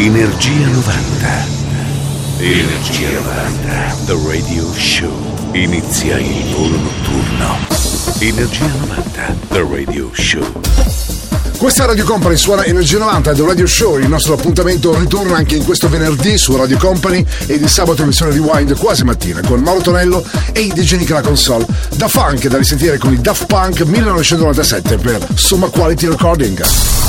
Energia 90. Energia 90. The Radio Show. Inizia il volo notturno. Energia 90. The Radio Show. Questa Radio Company suona Energia 90 The Radio Show, il nostro appuntamento ritorna anche in questo venerdì su Radio Company e di sabato emissione Rewind quasi mattina con Mauro Tonello e i DJ Nick la console. Da funk da risentire con i Daft Punk 1997 per Summa Quality Recording.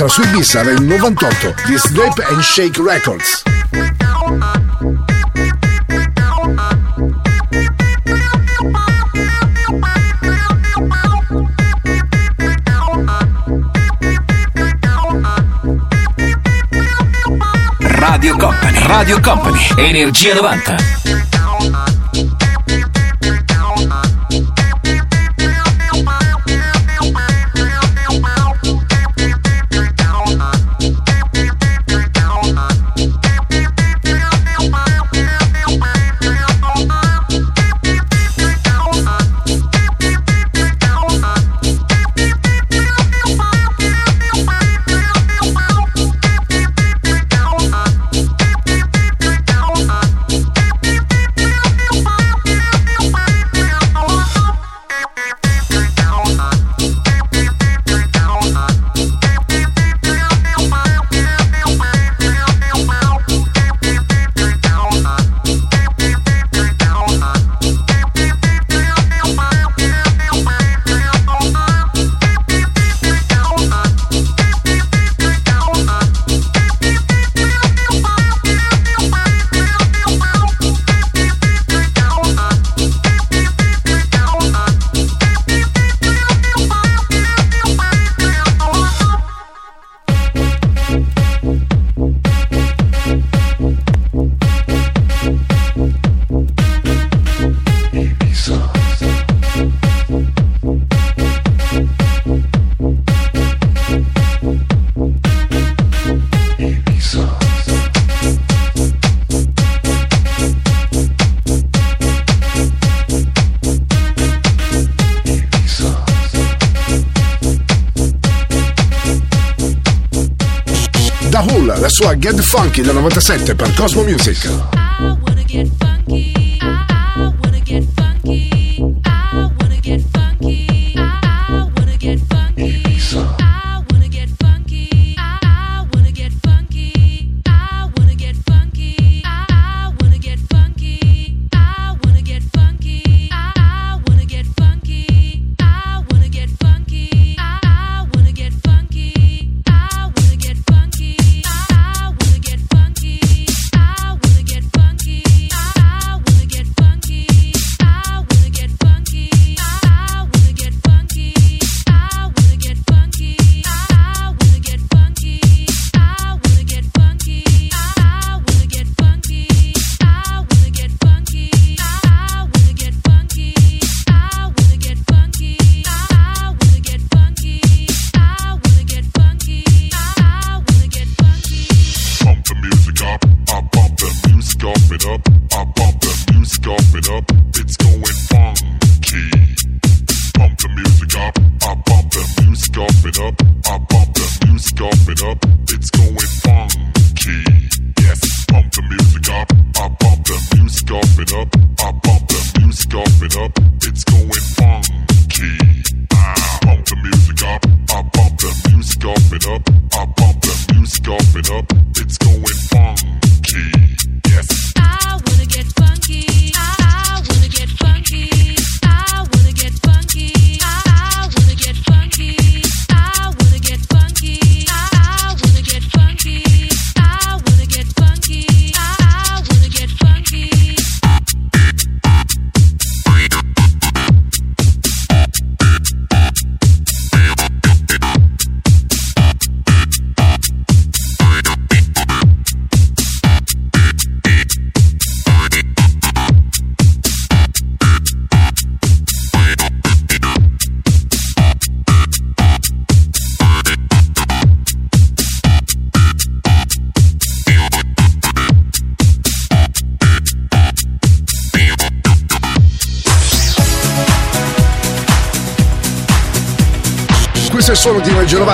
Mixer su Ibiza nel 98 di Snape and Shake Records. Radio Company, Radio Company, Energia 90. Funky del 97 per Cosmo Music.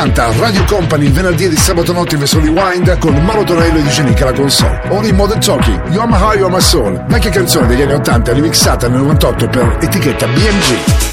80 Radio Company il venerdì e il sabato notte verso Rewind con Mauro Torello ed Eugenica alla console. Only Modern Talking, Yamaha Yamaha Soul, vecchia canzone degli anni 80 remixata nel 98 per etichetta BMG.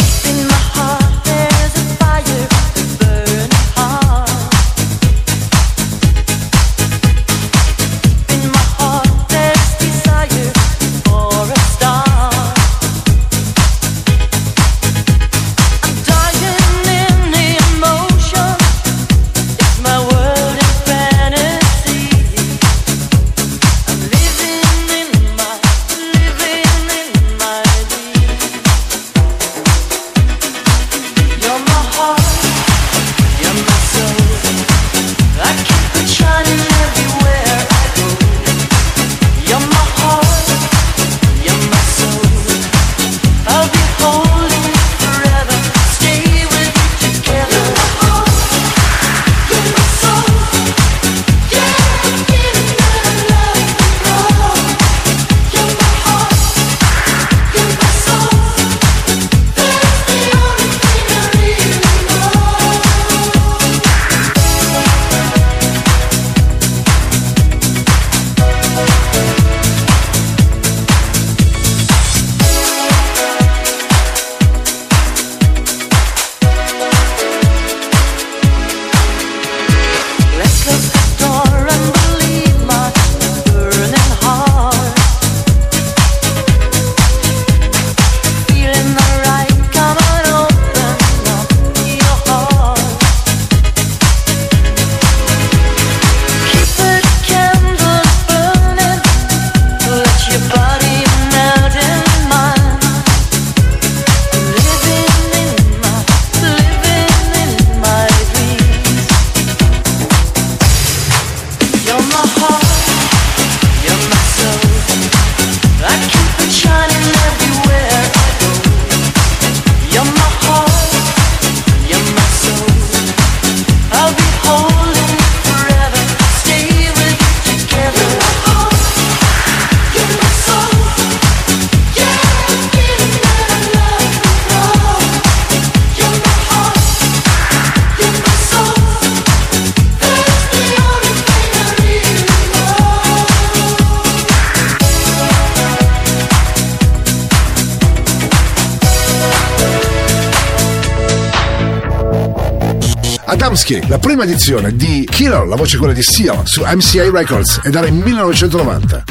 La prima edizione di Killer, la voce quella di Seal, su MCA Records, ed era in 1990.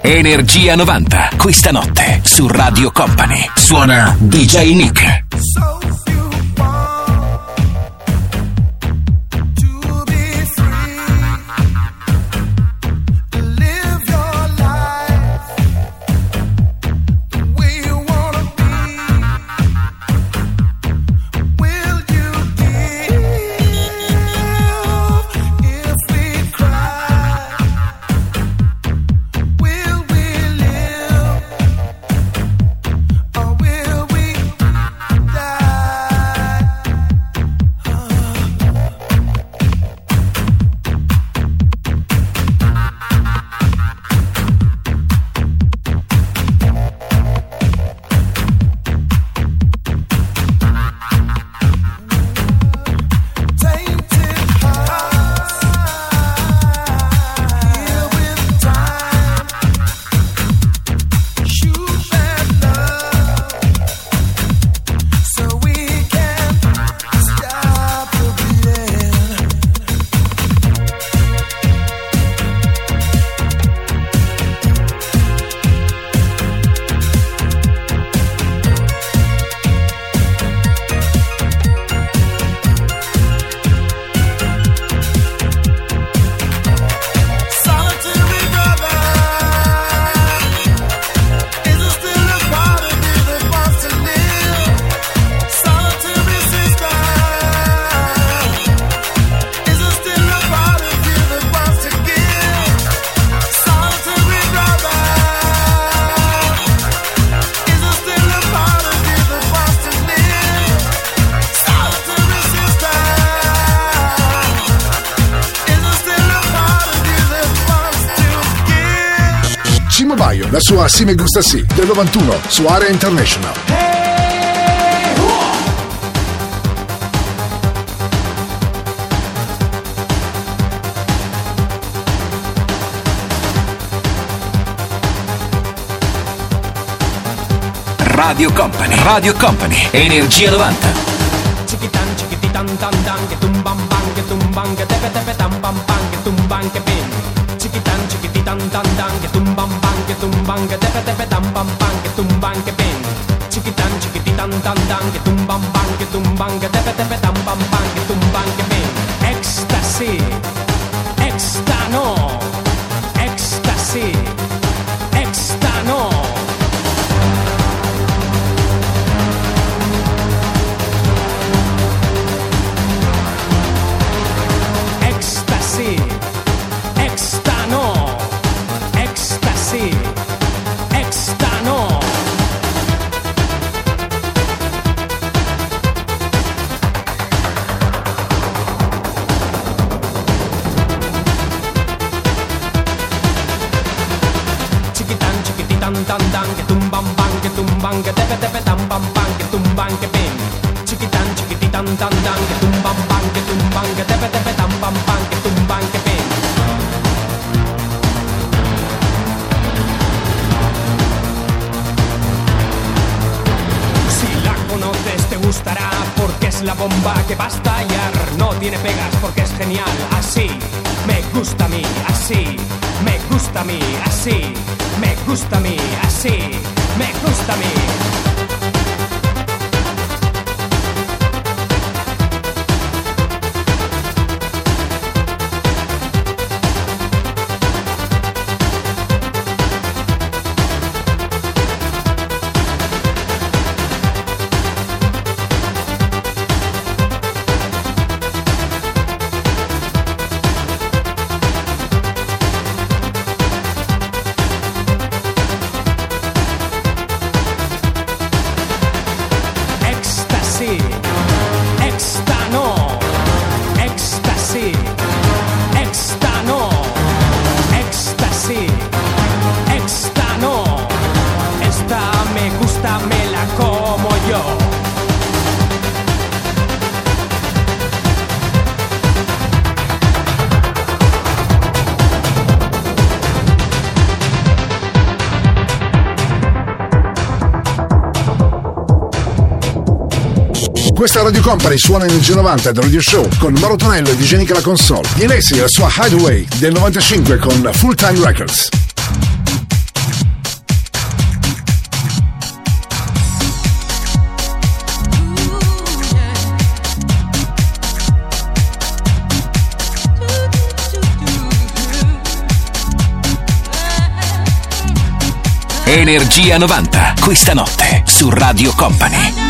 Energia 90, questa notte su Radio Company. Suona DJ Nick. Sì me gusta sì del 91 su Area International. Radio Company, Radio Company, Energia 90. Chiquitan, chiquititan, tan, tan, que tumban, bang, que tumban, que tepe, tepe, tam, pam, pam, que tumban, que pin. Chiquitan, chiquititan, tan, tan, que tumban, bang, que tumban, que tepe, tepe, tam, pam, pam, que tumban, que pin. Chiquitan, chiquititan, tan, tan, que bang, que tumban, que tepe, tepe, tam, pam, pam, que tumban, que pin. Ecstasy, extano, ecstasy, que va a estallar. No tiene pegas porque es genial. Así me gusta a mí, así me gusta a mí, así me gusta a mí, así me gusta a mí. Questa Radio Company suona Energia 90 del Radio Show con Mauro Tonello e Nick la console. Di Alessi la sua Hideaway del 95 con Full Time Records. Energia 90, questa notte su Radio Company.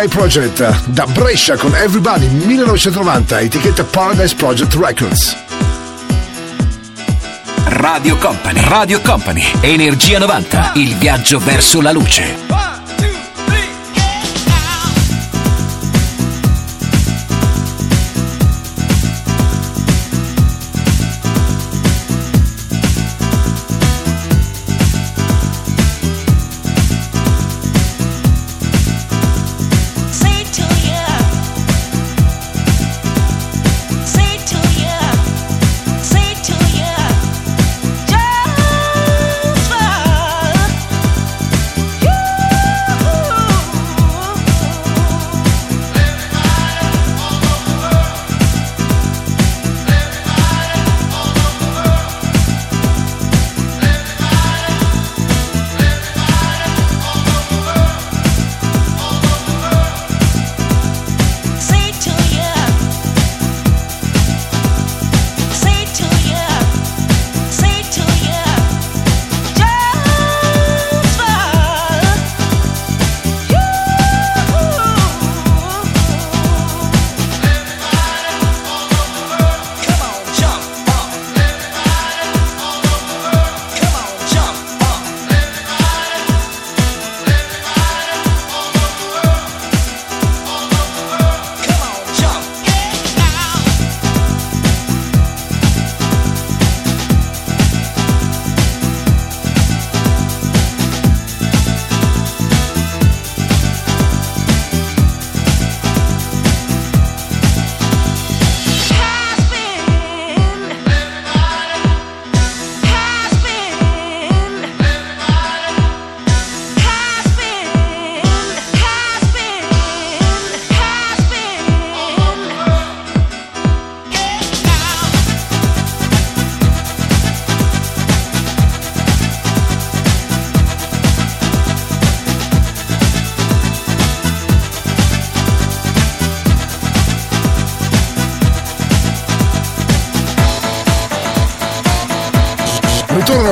FBI Project da Brescia con Everybody 1990, etichetta Paradise Project Records. Radio Company, Radio Company, Energia 90, il viaggio verso la luce.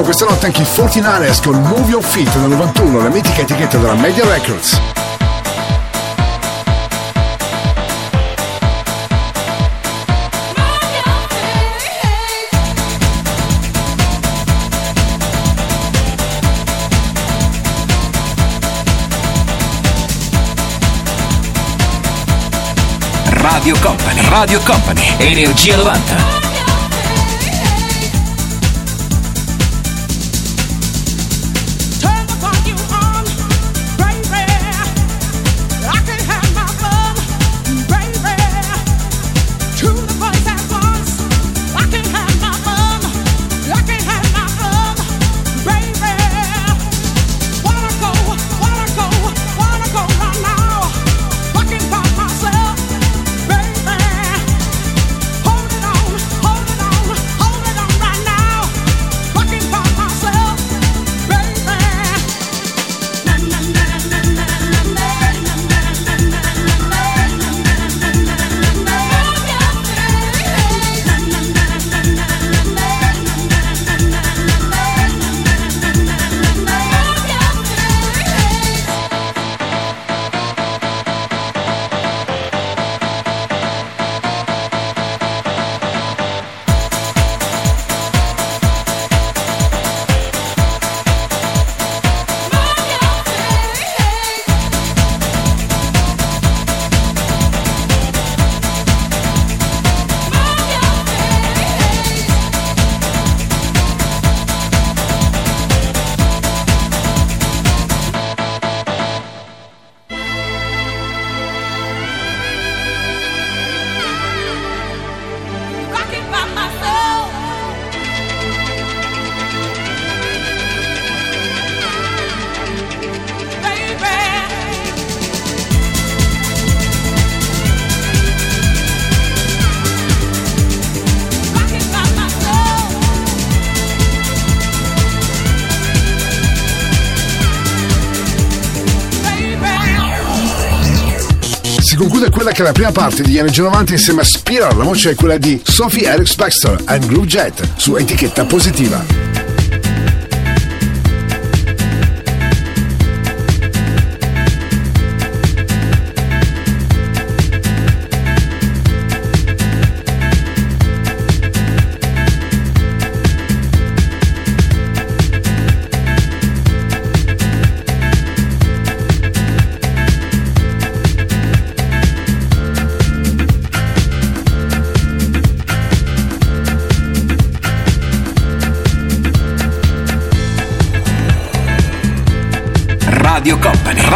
Questa notte anche i 49ers con Move Your Feet del 91, la mitica etichetta della Media Records. Radio Company, Radio Company, Energia 90. Che la prima parte degli anni 90 insieme a Spiral, la voce è quella di Sophie Alex Baxter and Groove Jet su etichetta positiva.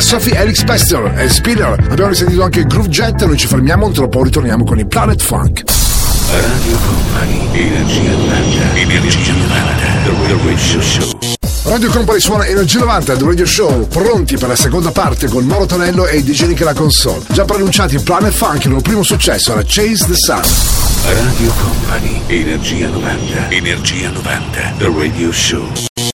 Sophie Alex Pester e Spinner. Abbiamo risentito anche Groove Jet, noi ci fermiamo, un po' ritorniamo con i Planet Funk. Radio Company, Energia 90, Energia 90, The Radio Show. Radio Company suona Energia 90 del Radio Show, pronti per la seconda parte con Mauro Tonello e DJ Nick la console. Già pronunciati Planet Funk, il loro primo successo era Chase the Sun. Radio Company, Energia 90, Energia 90, The Radio Show.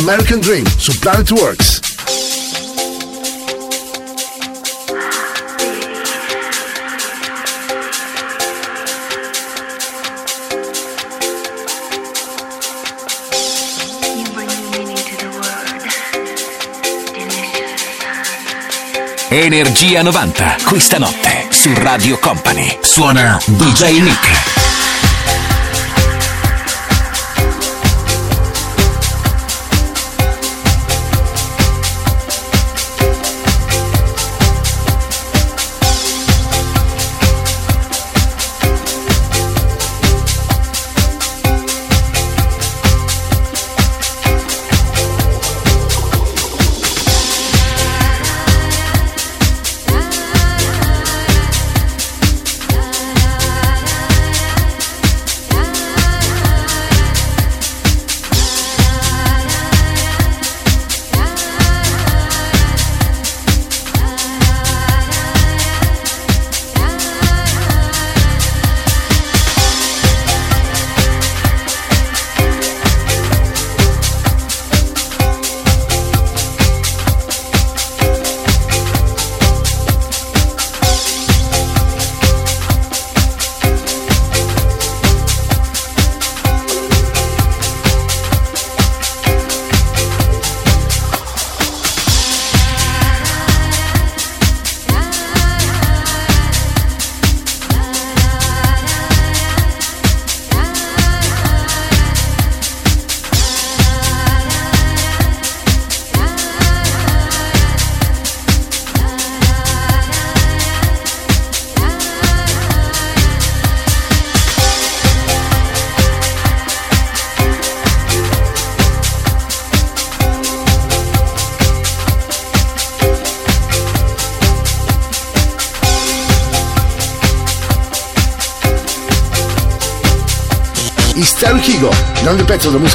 American Dream su Planet Works. Energia 90, questa notte su Radio Company. Suona DJ Nick.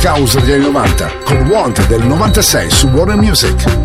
House degli anni 90, con Want del 96 su Warner Music.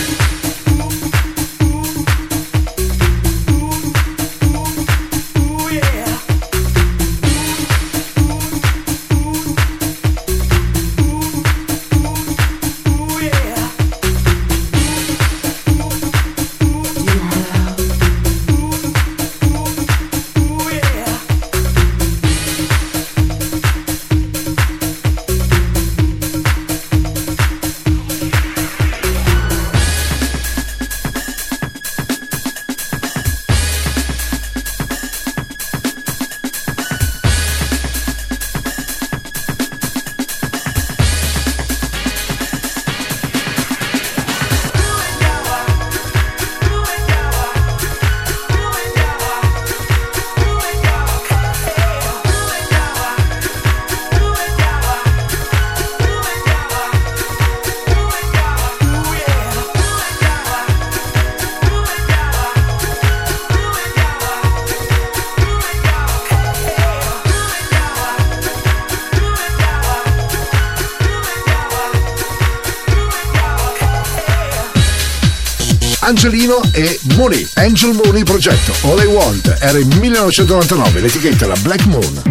Mooney, Angel Mooney progetto All I Want, era il 1999, l'etichetta la Black Moon.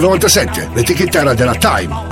97, l'etichettera della Time.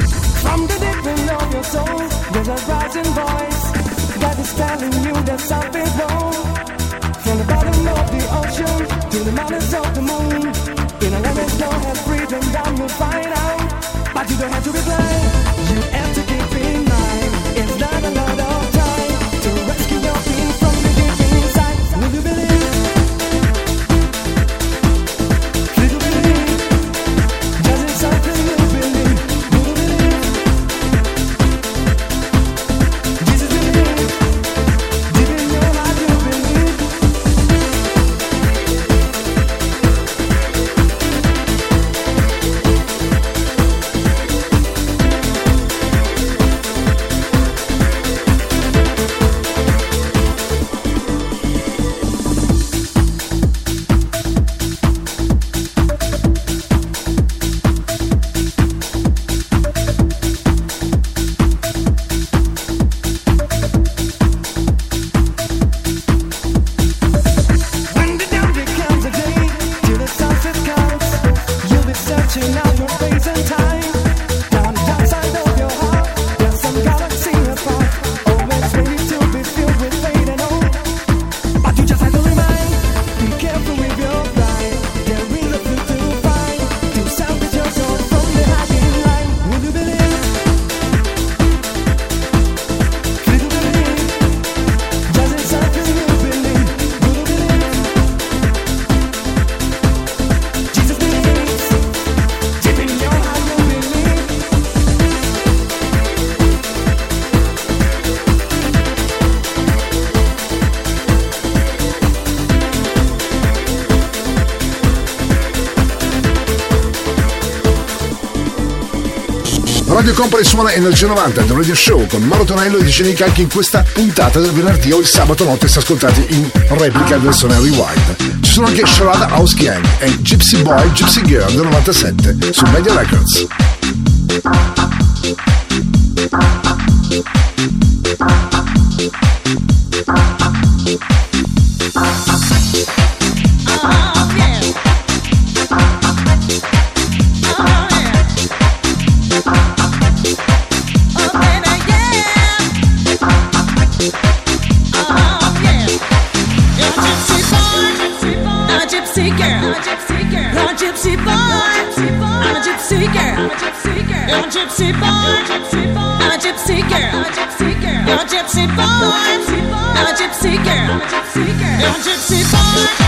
Radio Company suona Energia 90 The Radio Show con Mauro Tonello e Dicenica anche in questa puntata del venerdì o il sabato notte se ascoltati in replica del Sonar Rewind. Ci sono anche Sharada House Gang e Gypsy Boy Gypsy Girl del 97 su Media Records. Thank You're a gypsy boy, a gypsy girl, a gypsy boy, a gypsy girl, gypsy a gypsy boy.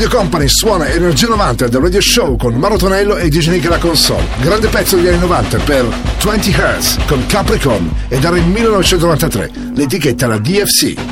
Radio Company suona Energia 90 del Radio Show con Maro Tonello e Nick alla console. Grande pezzo degli anni 90 per 20 Hertz con Capricorn ed era il 1993. L'etichetta la DFC.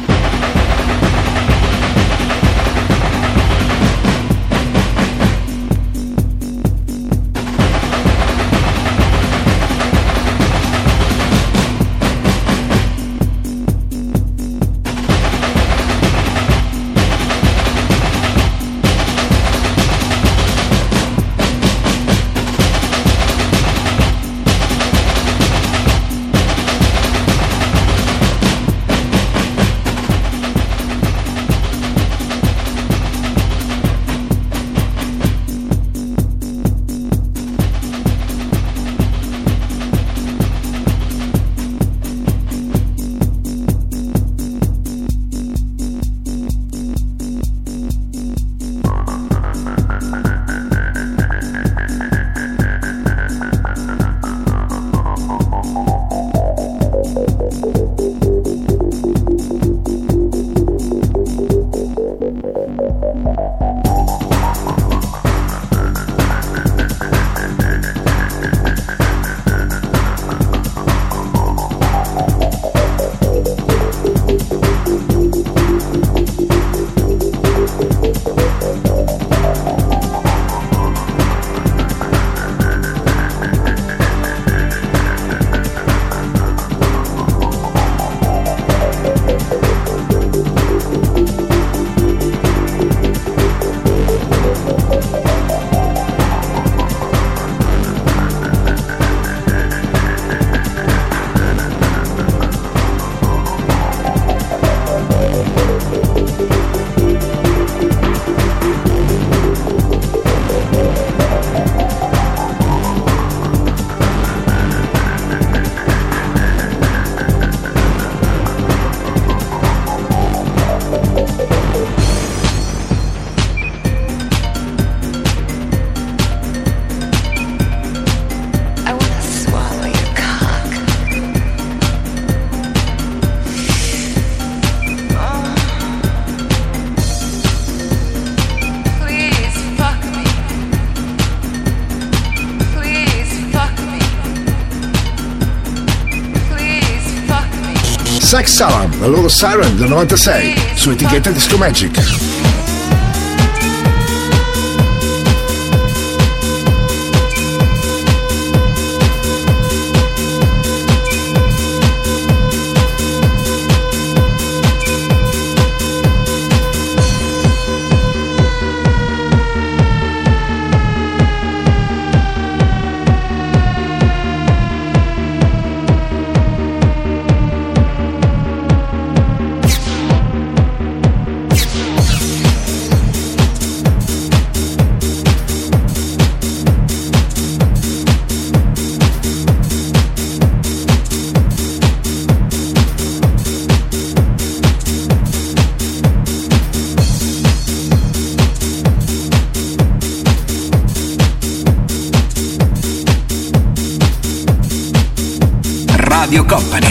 Sex Salam, la loro Siren del 96, su etichetta Disco Magic.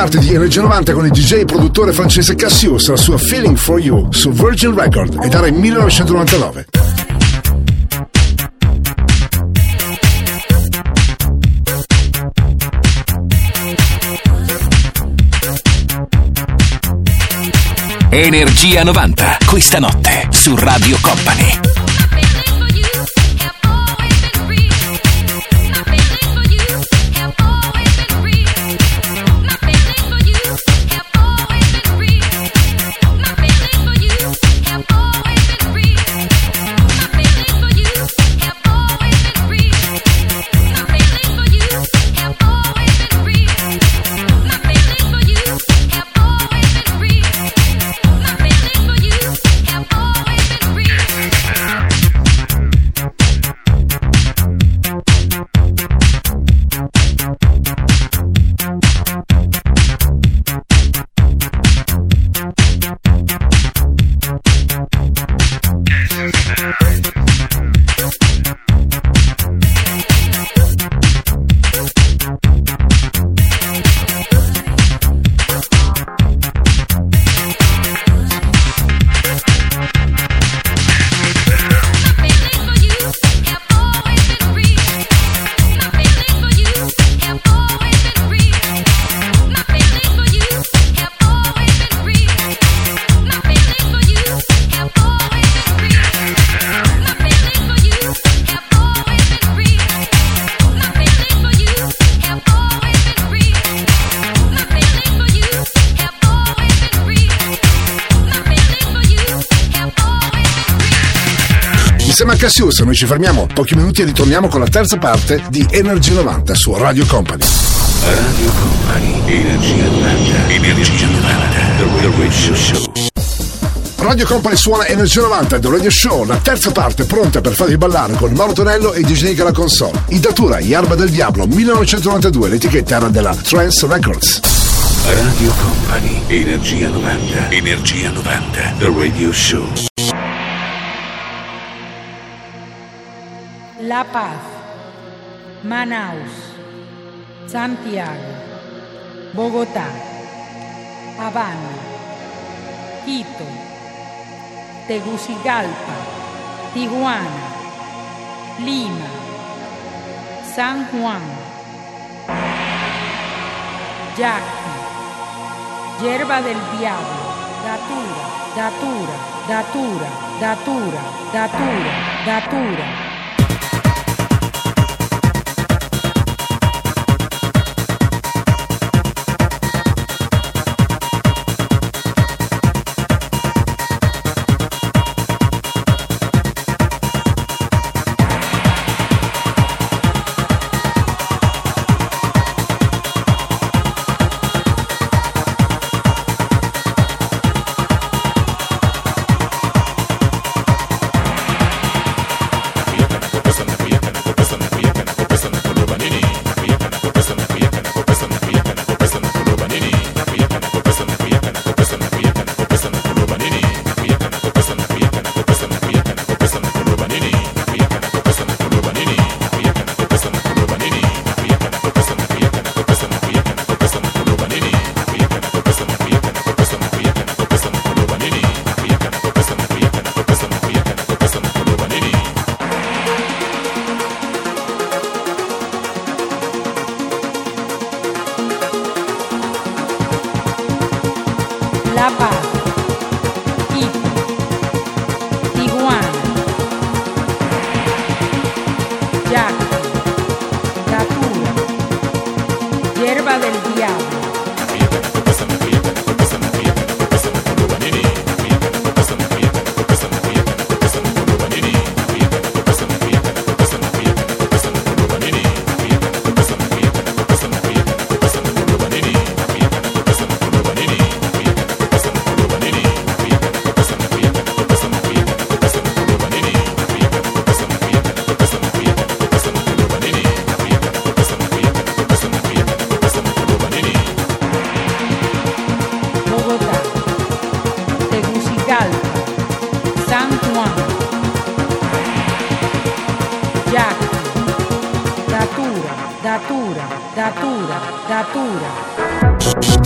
Parte di Energia 90 con il DJ e produttore francese Cassius, la sua Feeling for You su Virgin Record ed era il 1999. Energia 90, questa notte su Radio Company. Cassius noi ci fermiamo pochi minuti e ritorniamo con la terza parte di Energy 90 su Radio Company. Radio Company, Energia 90, Energia 90, The Radio Show. Radio Company suona Energia 90 The Radio Show, la terza parte pronta per farvi ballare con Mauro Tonello e DJ alla console. In datura Yarba del Diablo 1992, l'etichetta era della Trance Records. Radio Company, Energia 90, Energia 90, The Radio Show. La Paz, Manaus, Santiago, Bogotá, Habana, Quito, Tegucigalpa, Tijuana, Lima, San Juan, Yaqui, Yerba del Diablo, Datura, Datura, Datura, Datura, Datura, Datura.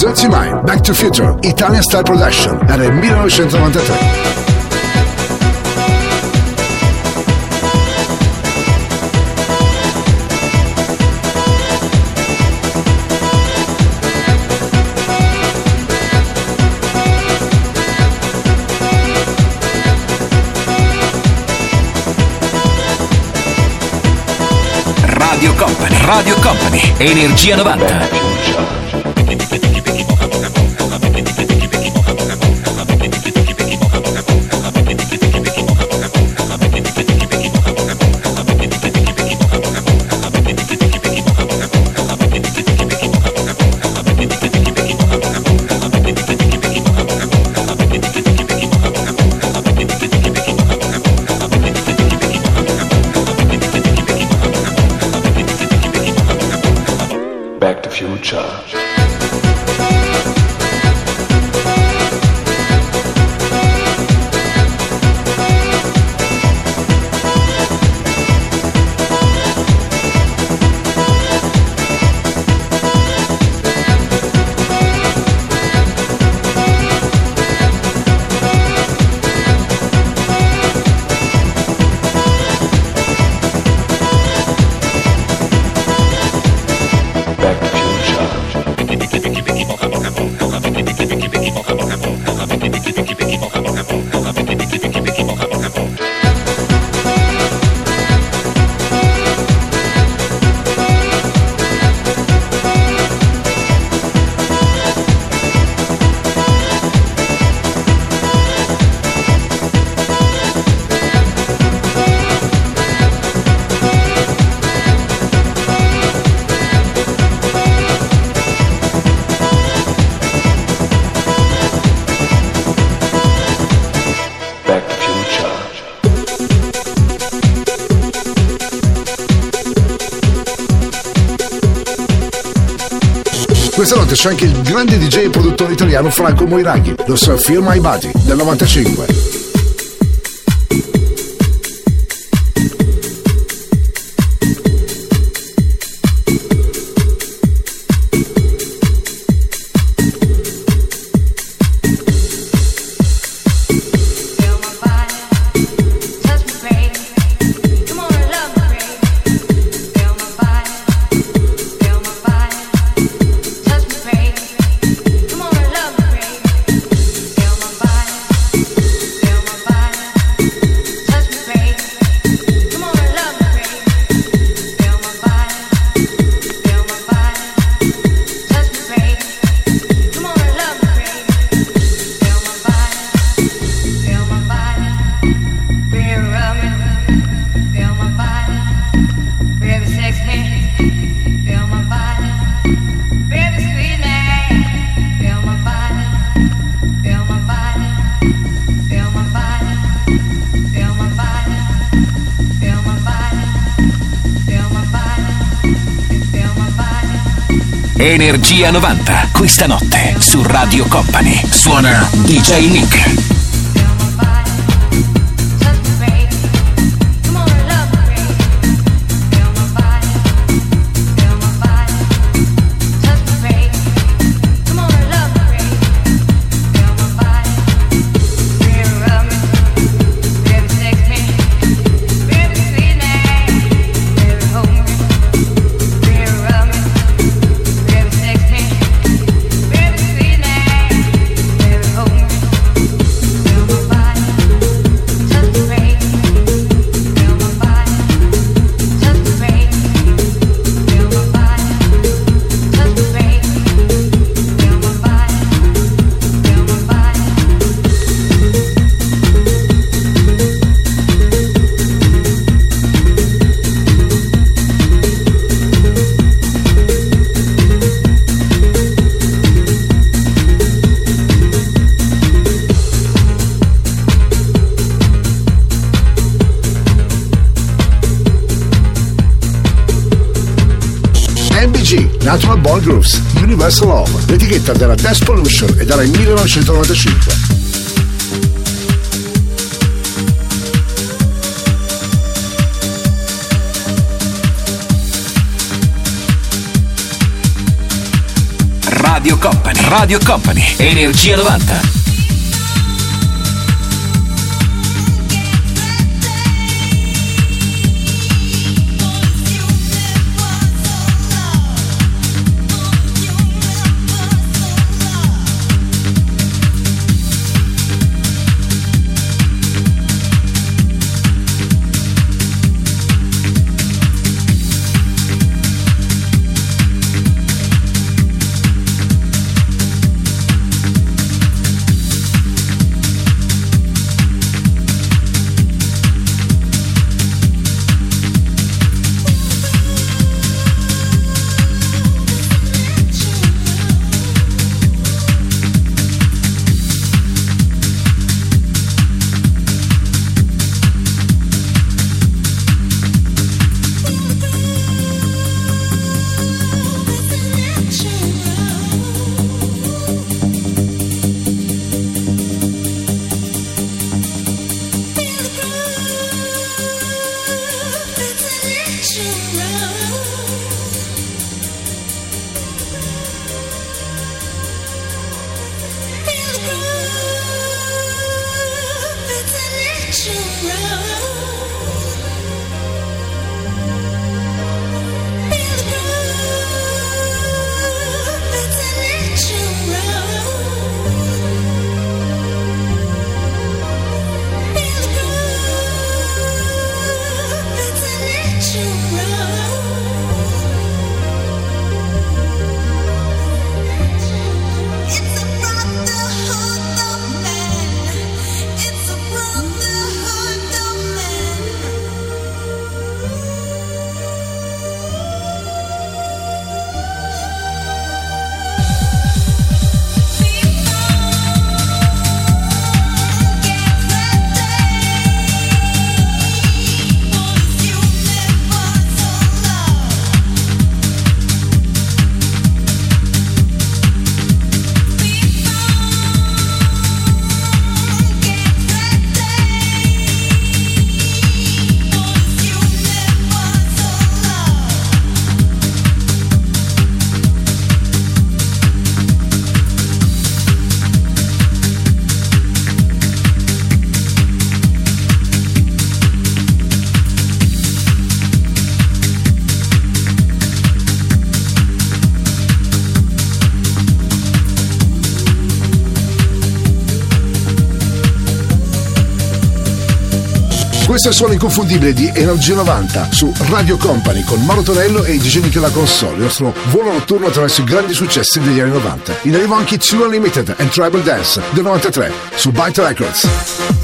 Dirty Mind, Back to Future, Italian Style Production, era il 1993. Radio Company, Radio Company, Energia 90. c'è anche il grande DJ e produttore italiano Franco Moiraghi, lo Safir My Body del 95. 90. Questa notte su Radio Company suona DJ Nick. All Grooves, Universal Love, l'etichetta della Death Pollution e era 1995. Radio Company, Radio Company, Energia 90. Questo è il suono inconfondibile di Energia 90 su Radio Company con Mauro Tonello e i Gigeni della Console, il nostro volo notturno attraverso i grandi successi degli anni 90. In arrivo anche Two Unlimited and Tribal Dance del 93 su Byte Records.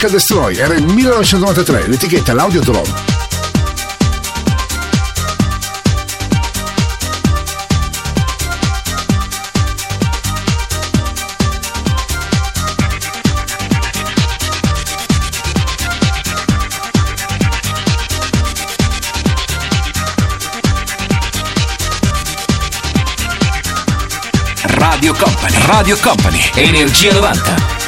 Rock and Destroy, era il 1993, l'etichetta l'audio Drone. Radio Company. Radio Company. Energia 90.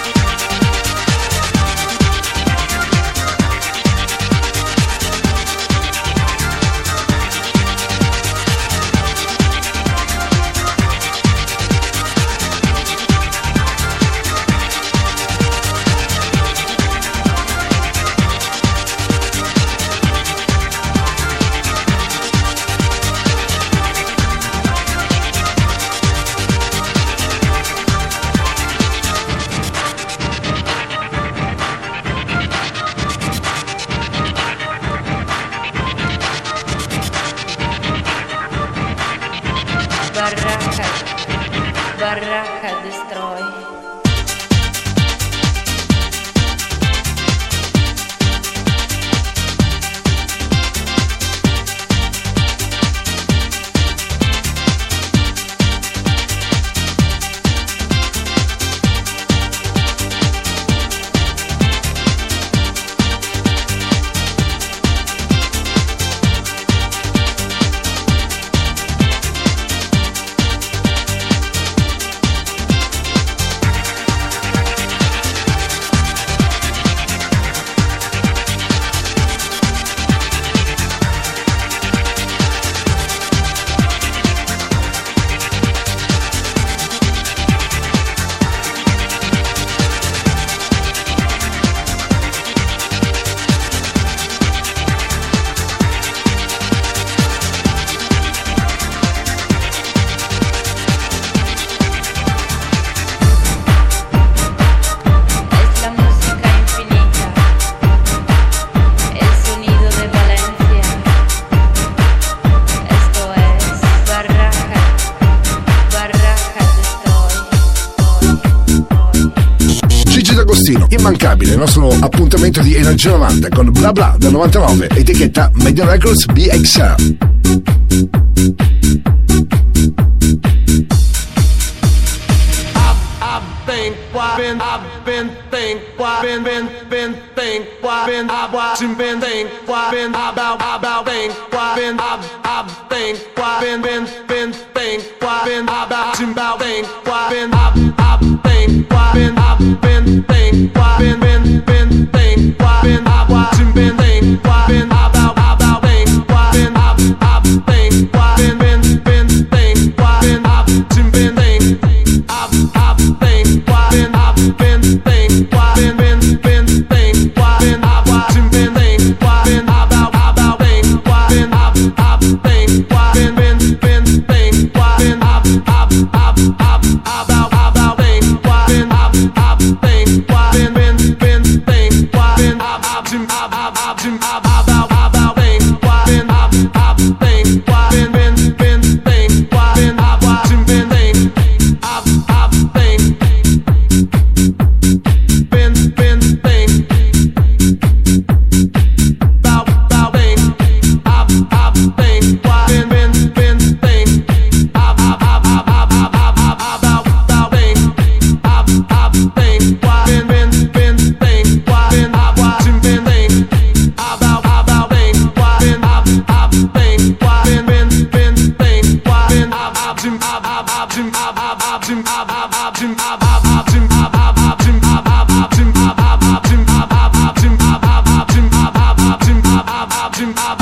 barajas 1090 con bla bla del 99, etichetta Media Records BXR. I've been, I've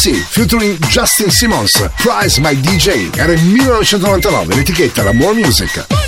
MC featuring Justin Simmons, Prize My DJ, era il 1999, l'etichetta la More Music.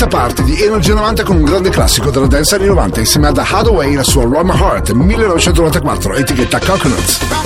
Terza parte di Energy 90 con un grande classico della dance anni 90 insieme ad Hathaway la sua My Heart 1994, etichetta Coconuts.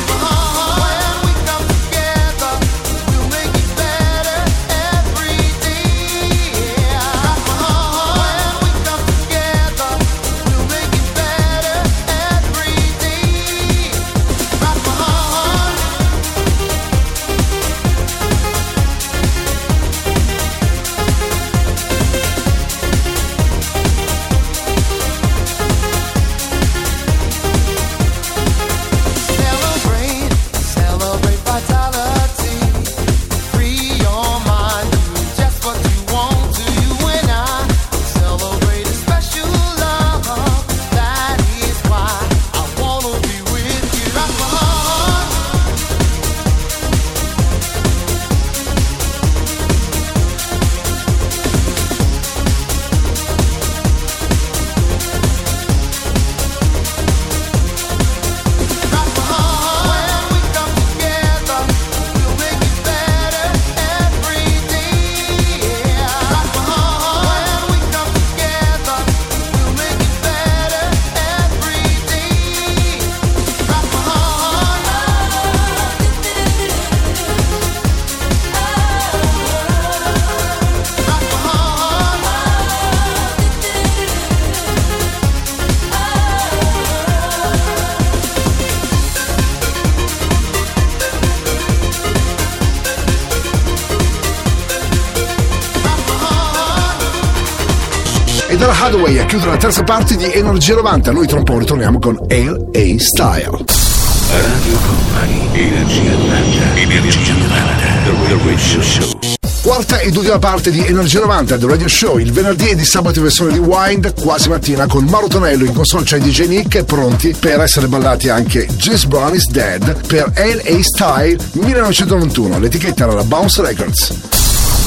Dalla Hathaway a chiudere la terza parte di Energia 90, noi tra un po' ritorniamo con Ale A Style. Radio Company, Energia 90, Energia 90, The Radio Show. Quarta ed ultima parte di Energia 90 The Radio Show, il venerdì e di sabato in versione di Wind, quasi mattina con Mauro Tonello in console c'è DJ Nick pronti per essere ballati anche James Brown is Dead per LA Style 1991, l'etichetta era la Bounce Records.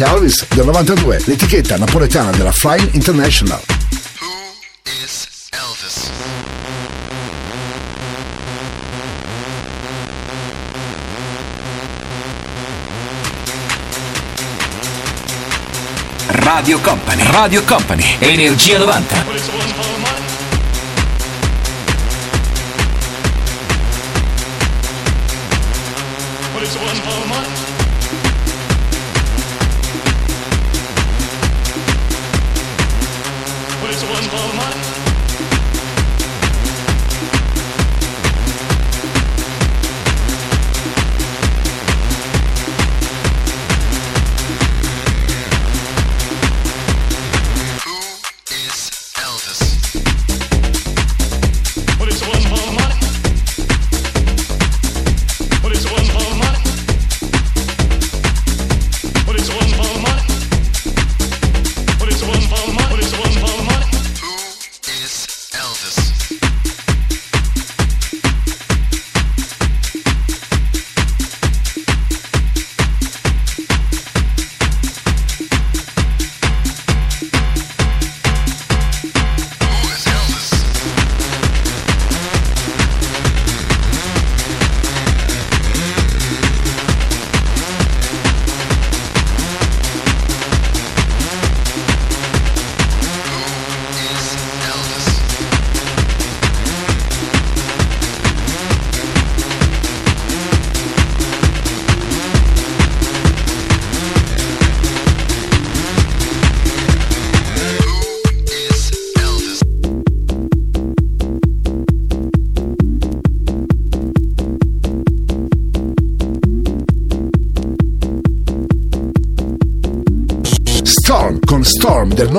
Elvis del 92, l'etichetta napoletana della Flying International. Radio Company. Radio Company. Energia 90.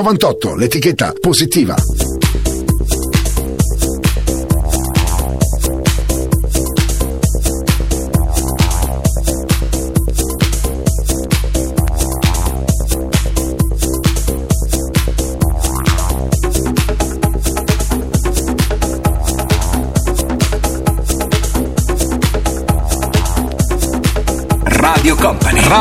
98, l'etichetta positiva.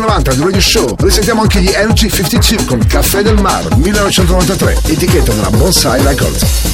90 del Radio Show. Risentiamo anche gli Energy 52 con Caffè del Mar 1993, etichetta della Bonsai Records.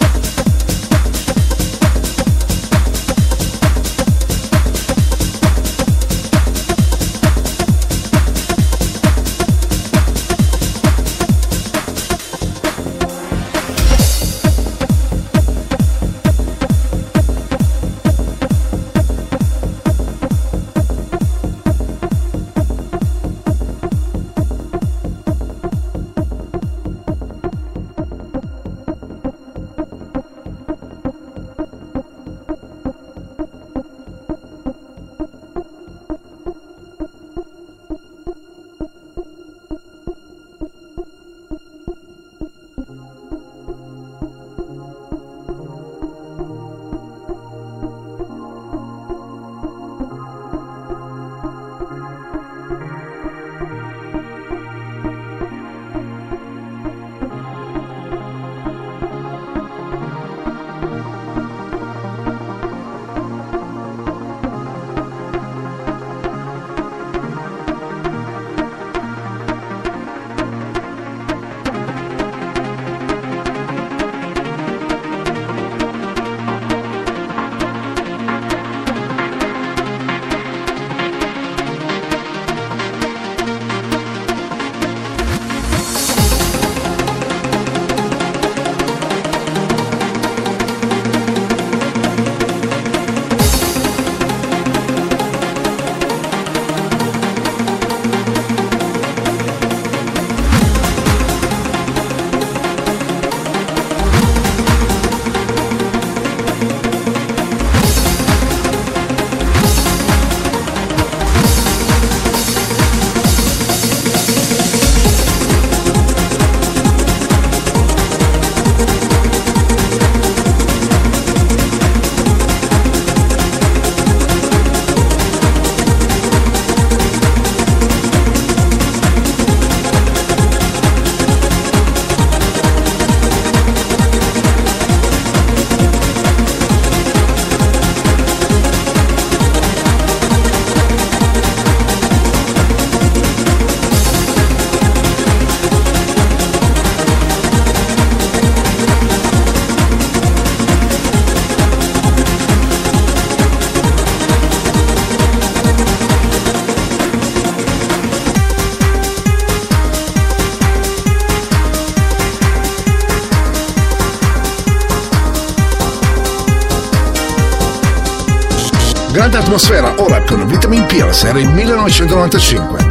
Atmosfera, ora con Vitamin Pills, era il 1995.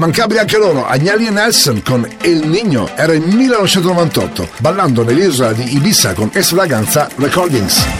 Immancabili anche loro, Agnelli e Nelson con El Niño, era il 1998, ballando nell'isola di Ibiza con Esfraganza Recordings.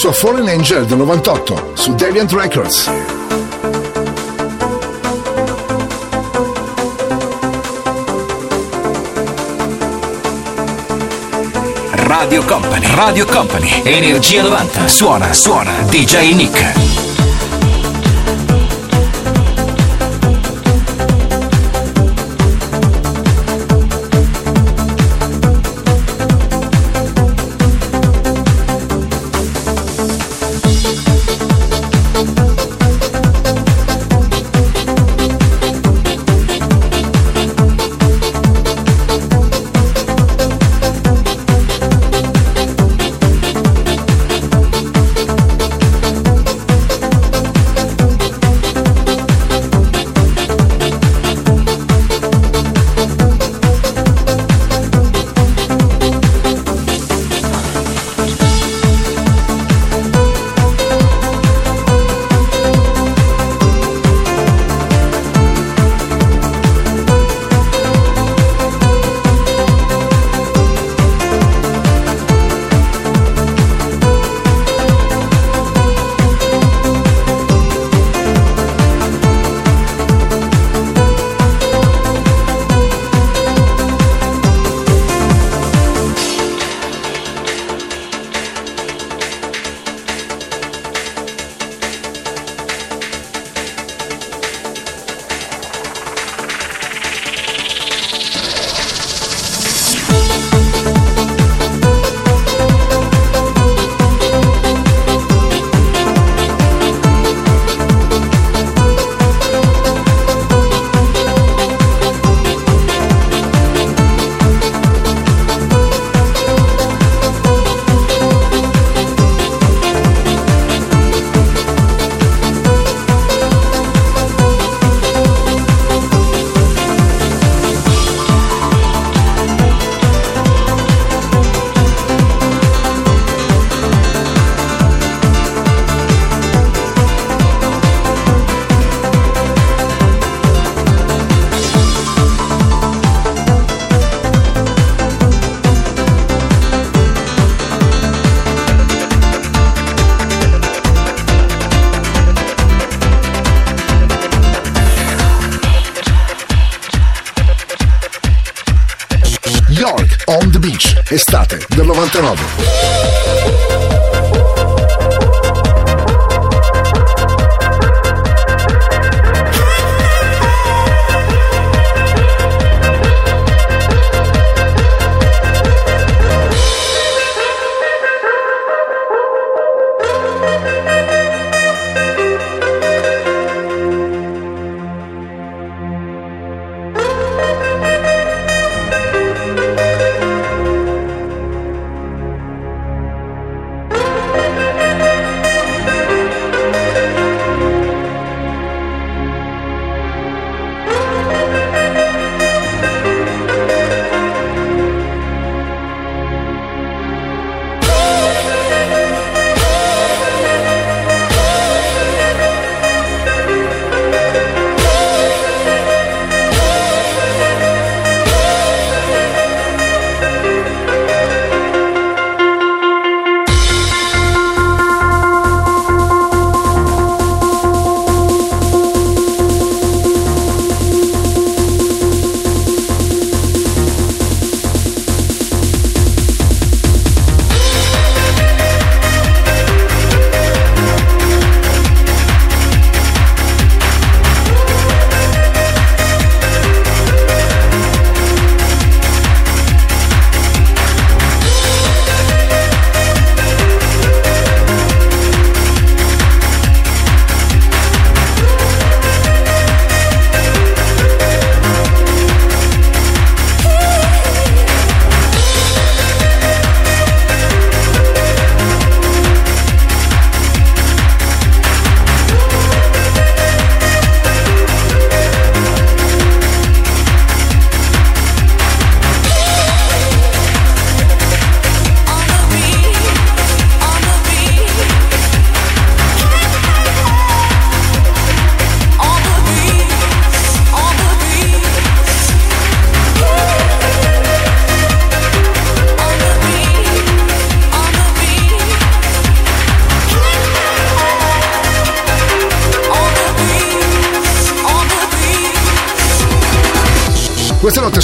Suo Fallen Angel del 98 su Deviant Records. Radio Company, Radio Company, Energia 90, suona, suona, DJ Nick.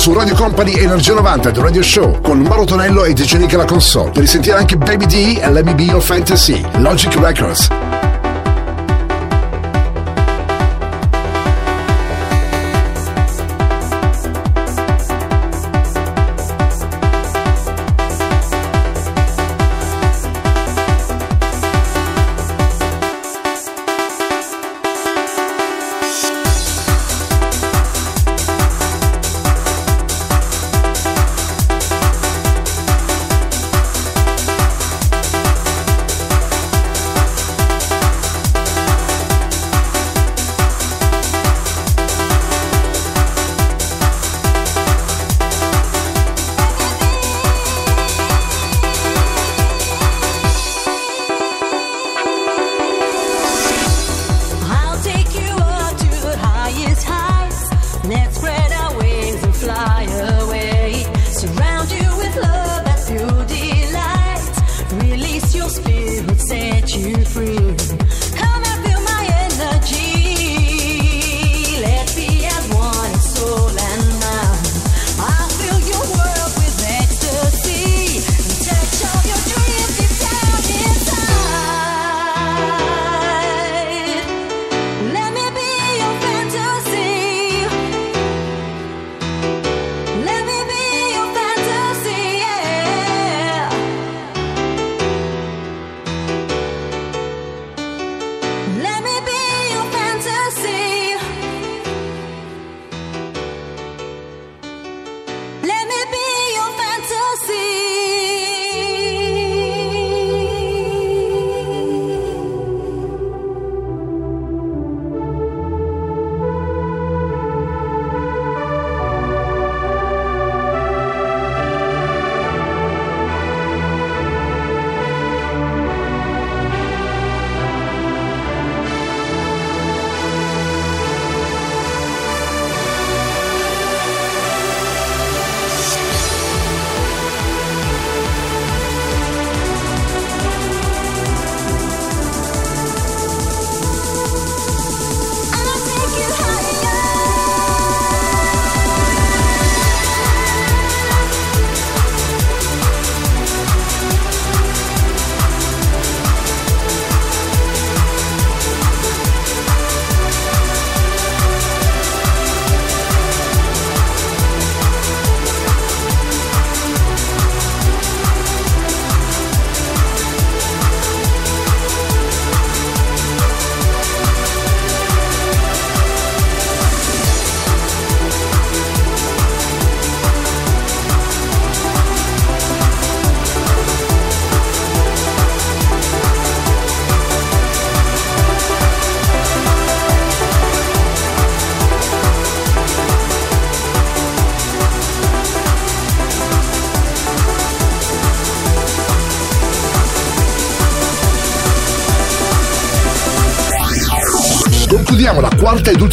Su Radio Company Energia 90 del Radio Show con Mauro Tonello e DJ Nick alla console per risentire anche Baby D e Be Your Fantasy, Logic Records.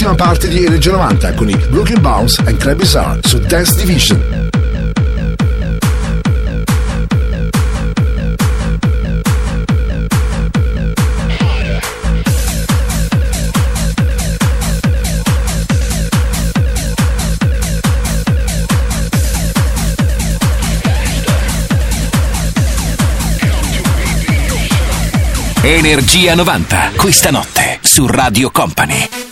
Quarta ed ultima parte di Energia 90 con i Brooklyn Bounce and Club Bizarre su Dance Division. Energia 90, questa notte su Radio Company.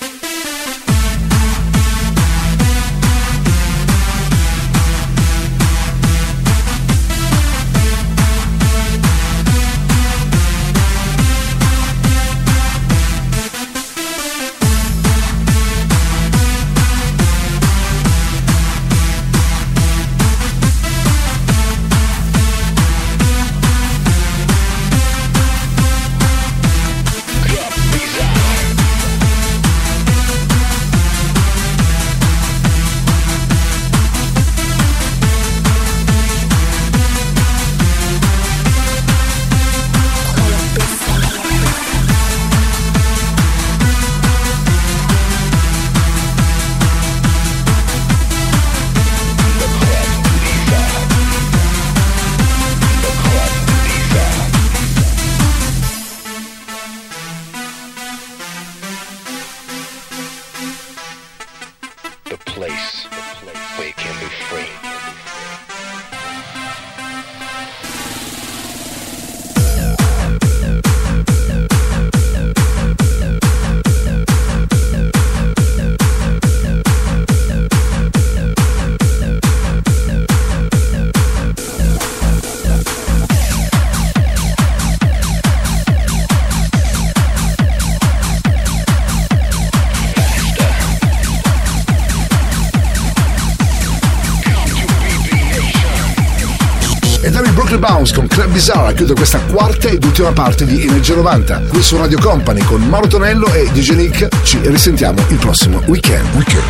Bounce con Club Bizarre a chiudere questa quarta ed ultima parte di Energia 90 qui su Radio Company con Mauro Tonello e DJ Nick. Ci risentiamo il prossimo weekend. Weekend,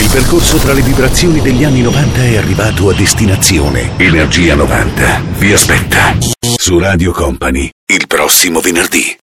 Il percorso tra le vibrazioni degli anni 90 è arrivato a destinazione. Energia 90 vi aspetta. Su Radio Company il prossimo venerdì.